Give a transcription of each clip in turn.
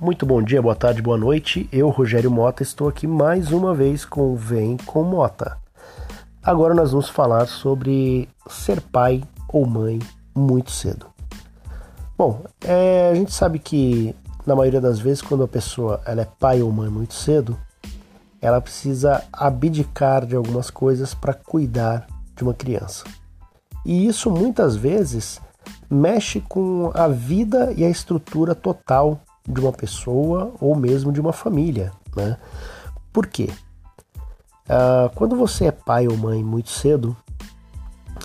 Muito bom dia, boa tarde, boa noite. Eu, Rogério Mota, estou aqui mais uma vez com Vem com Mota. Agora nós vamos falar sobre ser pai ou mãe muito cedo. Bom, é, a gente sabe que na maioria das vezes quando a pessoa ela é pai ou mãe muito cedo, ela precisa abdicar de algumas coisas para cuidar de uma criança. E isso muitas vezes mexe com a vida e a estrutura total de uma pessoa ou mesmo de uma família. Né? Por quê? Uh, quando você é pai ou mãe muito cedo,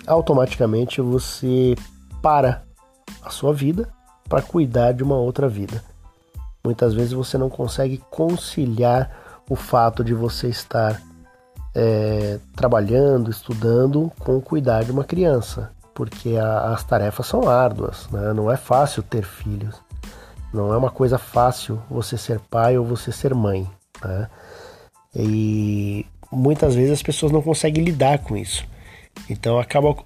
automaticamente você para a sua vida para cuidar de uma outra vida. Muitas vezes você não consegue conciliar o fato de você estar é, trabalhando, estudando com cuidar de uma criança, porque a, as tarefas são árduas, né? não é fácil ter filhos. Não é uma coisa fácil você ser pai ou você ser mãe. Né? E muitas vezes as pessoas não conseguem lidar com isso. Então acaba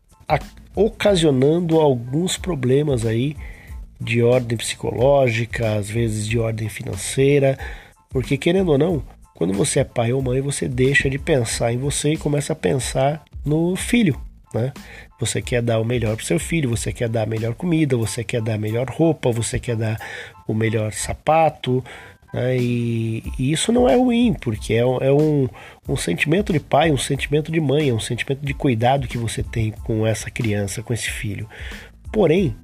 ocasionando alguns problemas aí de ordem psicológica, às vezes de ordem financeira, porque querendo ou não, quando você é pai ou mãe, você deixa de pensar em você e começa a pensar no filho, né? Você quer dar o melhor para seu filho, você quer dar a melhor comida, você quer dar a melhor roupa, você quer dar o melhor sapato, né? e, e, isso não é ruim, porque é, é um, um sentimento de pai, um sentimento de mãe, é um sentimento de cuidado que você tem com essa criança, com esse filho. Porém,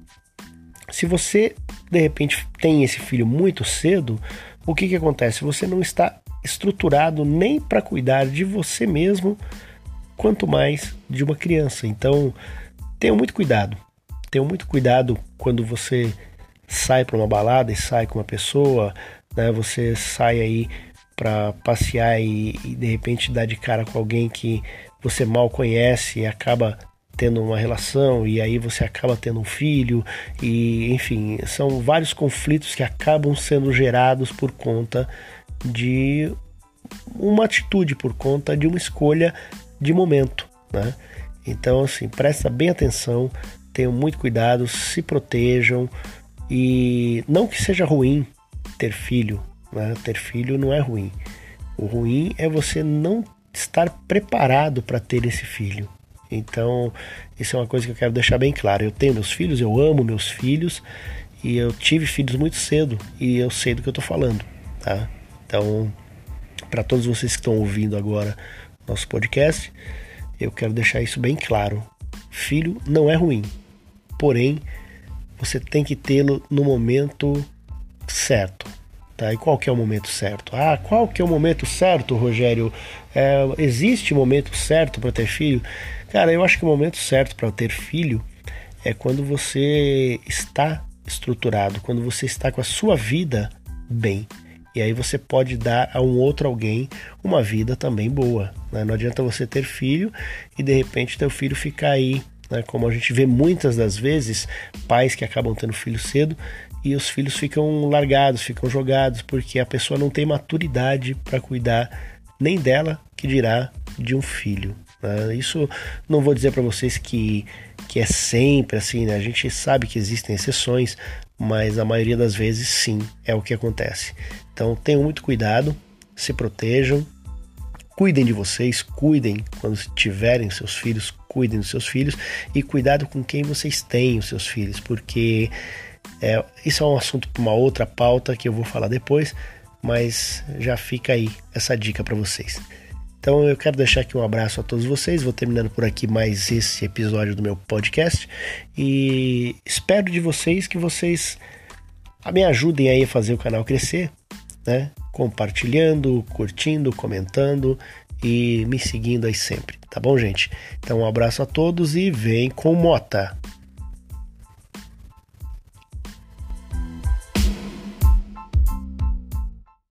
se você de repente tem esse filho muito cedo, o que, que acontece? Você não está estruturado nem para cuidar de você mesmo quanto mais de uma criança. Então, tenham muito cuidado. Tenham muito cuidado quando você sai para uma balada e sai com uma pessoa, né? Você sai aí para passear e, e, de repente dá de cara com alguém que você mal conhece e acaba tendo uma relação e aí você acaba tendo um filho e enfim são vários conflitos que acabam sendo gerados por conta de uma atitude por conta de uma escolha de momento, né? Então, assim, presta bem atenção, tenham muito cuidado, se protejam e não que seja ruim ter filho, né? Ter filho não é ruim. O ruim é você não estar preparado para ter esse filho. Então, isso é uma coisa que eu quero deixar bem claro. Eu tenho meus filhos, eu amo meus filhos e eu tive filhos muito cedo e eu sei do que eu estou falando, tá? Então, para todos vocês que estão ouvindo agora nosso podcast, eu quero deixar isso bem claro. Filho não é ruim, porém você tem que tê-lo no momento certo. Tá? E qual que é o momento certo? Ah, qual que é o momento certo, Rogério? É, existe momento certo para ter filho? Cara, eu acho que o momento certo para ter filho é quando você está estruturado, quando você está com a sua vida bem. E aí você pode dar a um outro alguém uma vida também boa. Né? Não adianta você ter filho e de repente teu filho ficar aí, né? como a gente vê muitas das vezes, pais que acabam tendo filho cedo e os filhos ficam largados, ficam jogados, porque a pessoa não tem maturidade para cuidar nem dela, que dirá de um filho. Né? Isso não vou dizer para vocês que, que é sempre assim, né? A gente sabe que existem exceções, mas a maioria das vezes sim é o que acontece. Então tenham muito cuidado, se protejam, cuidem de vocês, cuidem quando tiverem seus filhos, cuidem dos seus filhos e cuidado com quem vocês têm os seus filhos, porque é, isso é um assunto para uma outra pauta que eu vou falar depois, mas já fica aí essa dica para vocês. Então eu quero deixar aqui um abraço a todos vocês. Vou terminando por aqui mais esse episódio do meu podcast e espero de vocês que vocês me ajudem aí a fazer o canal crescer né? Compartilhando, curtindo, comentando e me seguindo aí sempre, tá bom, gente? Então, um abraço a todos e vem com Mota!